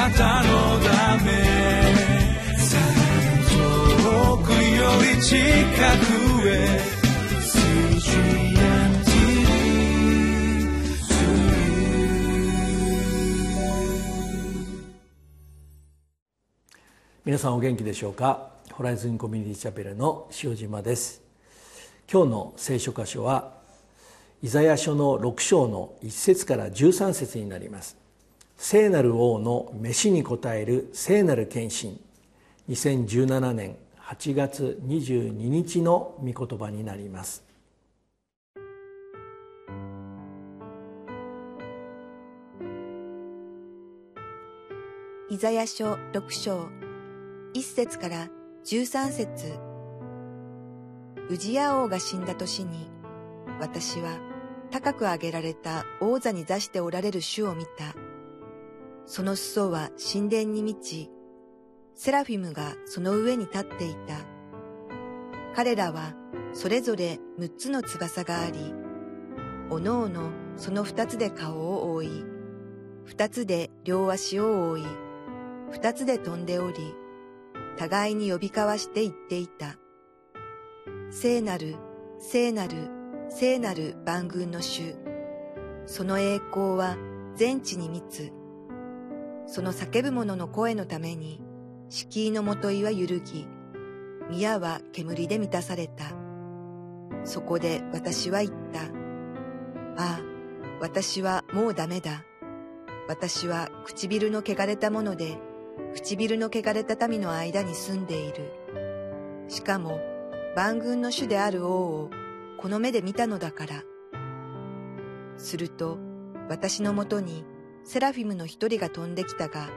なたのため遠くより近くへ皆さんお元気でしょうか？ホライズンコミュニティチャペルの塩島です。今日の聖書箇所はイザヤ書の6章の1節から13節になります。聖なる王の飯に応える聖なる献身。2017年8月22日の御言葉になります。イザヤ書6章1節から13節。ウジヤ王が死んだ年に私は高く上げられた王座に座しておられる主を見た。その裾は神殿に満ち、セラフィムがその上に立っていた。彼らはそれぞれ6つの翼があり、おのおのその2つで顔を覆い、2つで両足を覆い、2つで飛んでおり、互いに呼び交わして言っていた。聖なる、聖なる、聖なる万軍の主。その栄光は全地に満つ。その叫ぶ者の声のために、敷居のもといは揺るぎ、宮は煙で満たされた。そこで私は言った。ああ、私はもうダメだ。私は唇の汚れたもので、唇の汚れた民の間に住んでいる。しかも、万軍の主である王をこの目で見たのだから。すると、私のもとにセラフィムの一人が飛んできたが、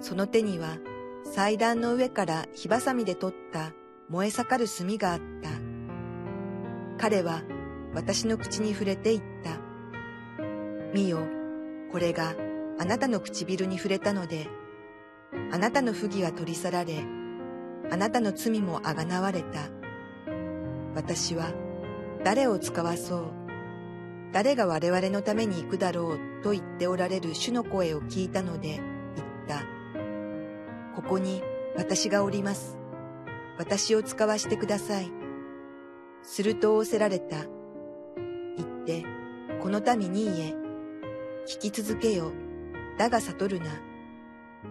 その手には祭壇の上から火ばさみで取った燃え盛る炭があった。彼は私の口に触れて言った。見よ、これがあなたの唇に触れたので、あなたの不義は取り去られ、あなたの罪もあがなわれた。私は誰を使わそう、誰が我々のために行くだろうと言っておられる主の声を聞いたので言った。ここに私がおります。私を使わしてください。すると仰せられた。言って、この民に言え。聞き続けよ。だが悟るな。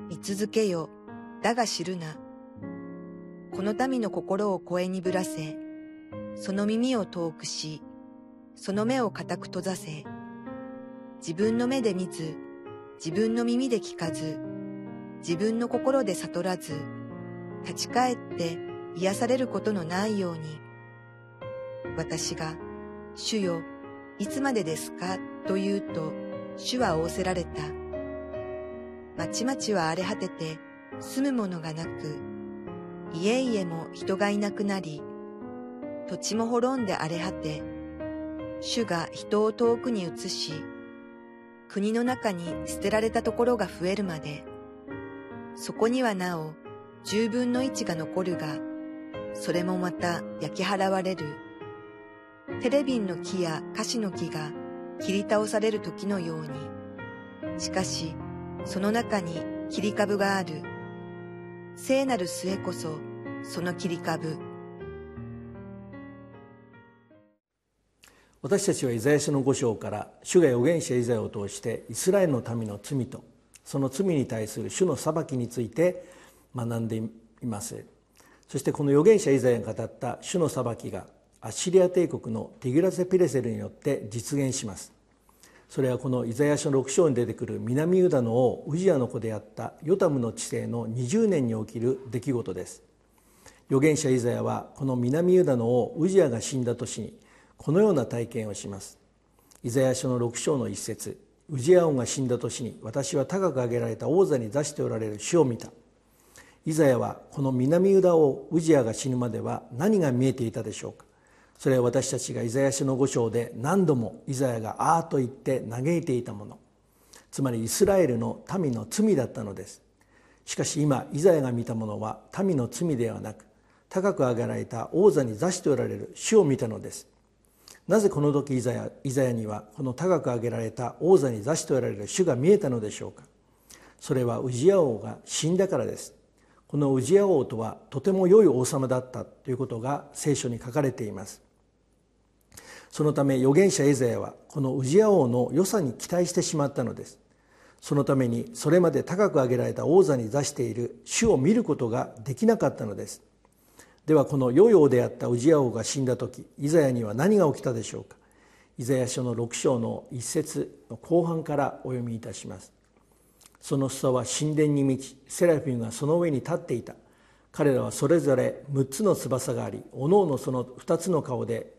見続けよ。だが知るな。この民の心を声にぶらせ、その耳を遠くし、その目を固く閉ざせ、自分の目で見ず、自分の耳で聞かず、自分の心で悟らず、立ち返って癒されることのないように、私が、主よ、いつまでですか？と言うと、主は仰せられた。町々は荒れ果てて、住むものがなく、家々も人がいなくなり、土地も滅んで荒れ果て、主が人を遠くに移し、国の中に捨てられたところが増えるまで、そこにはなお十分の位置が残るが、それもまた焼き払われる。テレビンの木やカシの木が切り倒される時のように。しかし、その中に切り株がある。聖なる末こそ、その切り株。私たちはイザヤ書の5章から主が預言者イザヤを通してイスラエルの民の罪とその罪に対する主の裁きについて学んでいます。そしてこの預言者イザヤが語った主の裁きがアッシリア帝国のティグラセ・ピレセルによって実現します。それはこのイザヤ書6章に出てくる南ユダの王ウジアの子であったヨタムの治世の20年に起きる出来事です。預言者イザヤはこの南ユダの王ウジアが死んだ年にこのような体験をします。イザヤ書の6章の一節。ウジア王が死んだ年に私は高く上げられた王座に座しておられる主を見た。イザヤはこの南ユダ王ウジアが死ぬまでは何が見えていたでしょうか。それは私たちがイザヤ書の5章で何度もイザヤがああと言って嘆いていたもの。つまりイスラエルの民の罪だったのです。しかし今イザヤが見たものは民の罪ではなく高く上げられた王座に座しておられる主を見たのです。なぜこの時イザヤイザヤにはこの高く上げられた王座に座しておられる主が見えたのでしょうか？それはウジヤ王が死んだからです。このウジヤ王とはとても良い王様だったということが聖書に書かれています。そのため預言者エザヤはこのウジヤ王の良さに期待してしまったのです。そのためにそれまで高く上げられた王座に座している主を見ることができなかったのです。ではこの良い王であったウジヤ王が死んだ時イザヤには何が起きたでしょうか？イザヤ書の6章の一節の後半からお読みいたします。その裾は神殿に満ちセラフィムがその上に立っていた。彼らはそれぞれ6つの翼がありおのおのその2つの顔で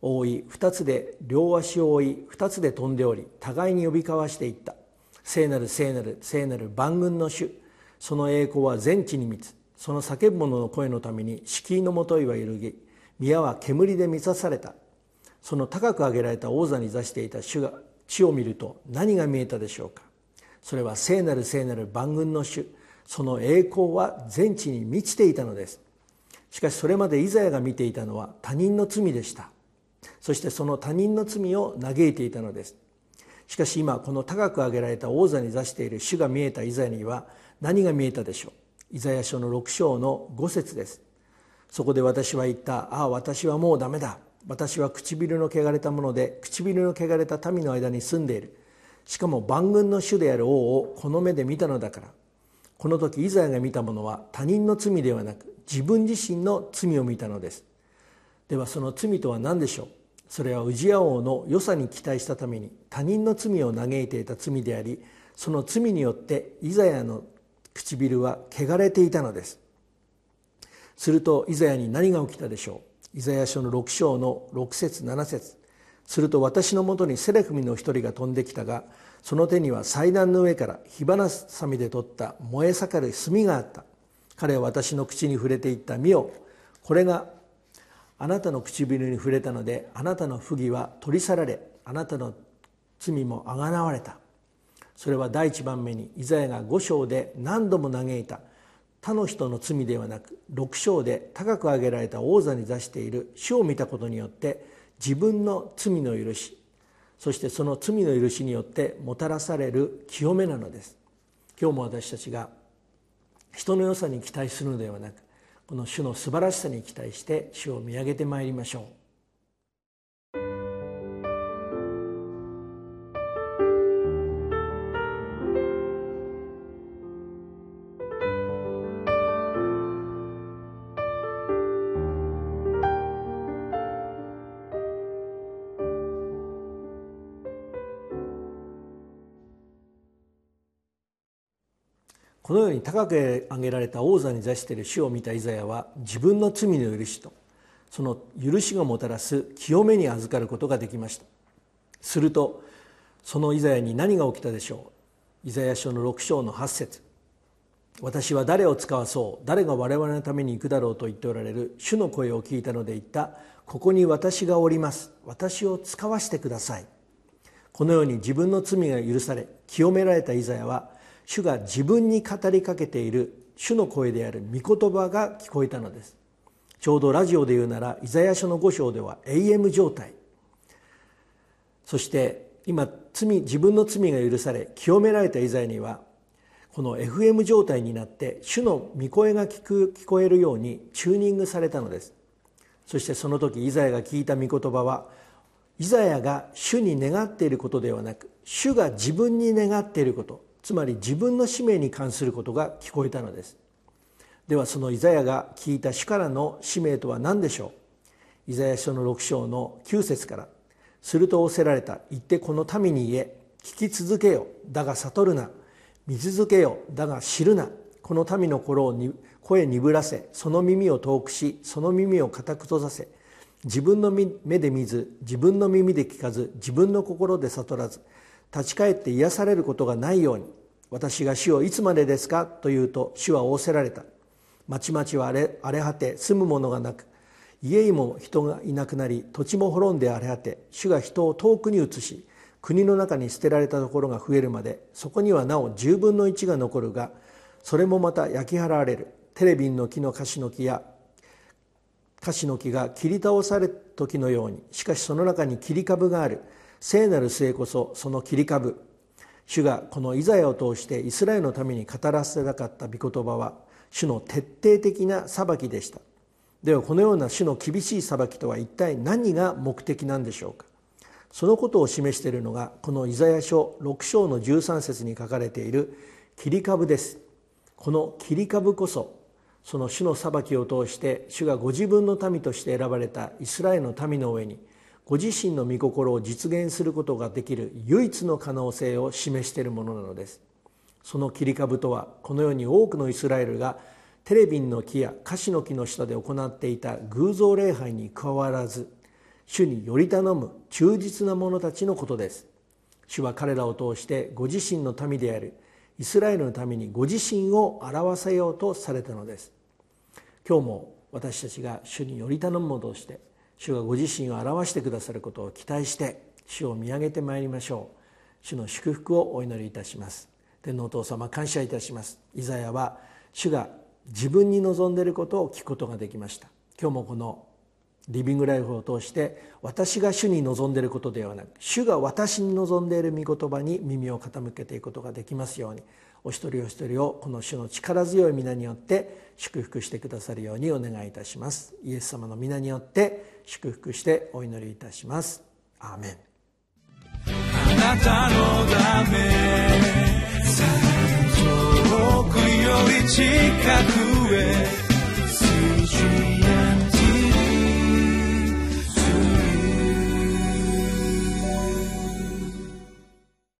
覆い2つで両足を覆い2つで飛んでおり互いに呼び交わしていった。聖なる聖なる聖なる万軍の主。その栄光は全地に満つその叫ぶ者の声のために敷居のもといは揺るぎ宮は煙で満たされた。その高く上げられた王座に座していた主が地を見ると何が見えたでしょうか。それは聖なる聖なる万軍の主。その栄光は全地に満ちていたのです。しかしそれまでイザヤが見ていたのは他人の罪でした。そしてその他人の罪を嘆いていたのです。しかし今この高く上げられた王座に座している主が見えたイザヤには何が見えたでしょう。イザヤ書の6章の5節です。そこで私は言った。ああ私はもうダメだ。私は唇の汚れたもので唇の汚れた民の間に住んでいる。しかも万軍の主である王をこの目で見たのだから。この時イザヤが見たものは他人の罪ではなく自分自身の罪を見たのです。ではその罪とは何でしょう？それは宇治屋王の良さに期待したために他人の罪を嘆いていた罪でありその罪によってイザヤの唇は汚れていたのです。するとイザヤに何が起きたでしょう？イザヤ書の6章の6節7節。すると私のもとにセレフミの一人が飛んできたがその手には祭壇の上から火花さみで取った燃え盛る炭があった。彼は私の口に触れていった「見よこれがあなたの唇に触れたのであなたの不義は取り去られあなたの罪もあがなわれた。それは第一番目にイザヤが5章で何度も嘆いた。他の人の罪ではなく6章で高く上げられた王座に座している。主を見たことによって自分の罪の許しそしてその罪の許しによってもたらされる清めなのです。今日も私たちが人の良さに期待するのではなくこの主の素晴らしさに期待して主を見上げてまいりましょう。このように高く上げられた王座に座している主を見たイザヤは自分の罪の許しとその許しがもたらす清めに預かることができました。するとそのイザヤに何が起きたでしょう？イザヤ書の6章の8節。私は誰を使わそう？誰が我々のために行くだろうと言っておられる？主の声を聞いたので言った。ここに私がおります。私を使わしてください。このように自分の罪が許され清められたイザヤは主が自分に語りかけている主の声である御言葉が聞こえたのです。ちょうどラジオで言うならイザヤ書の5章では AM 状態。そして今罪自分の罪が許され清められたイザヤにはこの FM 状態になって主の御声が聞く聞こえるようにチューニングされたのです。そしてその時イザヤが聞いた御言葉はイザヤが主に願っていることではなく主が自分に願っていること。つまり自分の使命に関することが聞こえたのです。ではそのイザヤが聞いた主からの使命とは何でしょう？イザヤ書の6章の9節から「すると仰せられた。言ってこの民に言え。聞き続けよ。だが悟るな。見続けよ。だが知るな。この民の心をに声鈍らせ。その耳を遠くしその耳を固く閉ざせ。自分の目で見ず自分の耳で聞かず自分の心で悟らず立ち返って癒されることがないように。私が主をいつまでですか？と言うと主は仰せられた。町々は荒れ果て住むものがなく家にも人がいなくなり土地も滅んで荒れ果て主が人を遠くに移し国の中に捨てられたところが増えるまでそこにはなお10分の1が残るがそれもまた焼き払われる。テレビンの木の樫の木や樫の木が切り倒される時のようにしかしその中に切り株がある。聖なる末こそその切り株。主がこのイザヤを通してイスラエルのために語らせなかった御言葉は主の徹底的な裁きでした。ではこのような主の厳しい裁きとは一体何が目的なんでしょうか。そのことを示しているのがこのイザヤ書6章の13節に書かれている切り株です。この切り株こそその主の裁きを通して主がご自分の民として選ばれたイスラエルの民の上にご自身の御心を実現することができる唯一の可能性を示しているものなのです。その切り株とはこのように多くのイスラエルがテレビンの木やカシの木の下で行っていた偶像礼拝に加わらず主により頼む忠実な者たちのことです。主は彼らを通してご自身の民であるイスラエルのためにご自身を表せようとされたのです。今日も私たちが主により頼むものとして主がご自身を表してくださることを期待して主を見上げてまいりましょう。主の祝福をお祈りいたします。天皇お父様感謝いたします。イザヤは主が自分に望んでいることを聞くことができました。今日もこのリビングライフを通して私が主に望んでいることではなく主が私に望んでいる御言葉に耳を傾けていくことができますようにお一人お一人をこの主の力強い皆によって祝福してくださるようにお願いいたします。イエス様の皆によって祝福してお祈りいたします。アーメン。あなたのため遠くより近くへ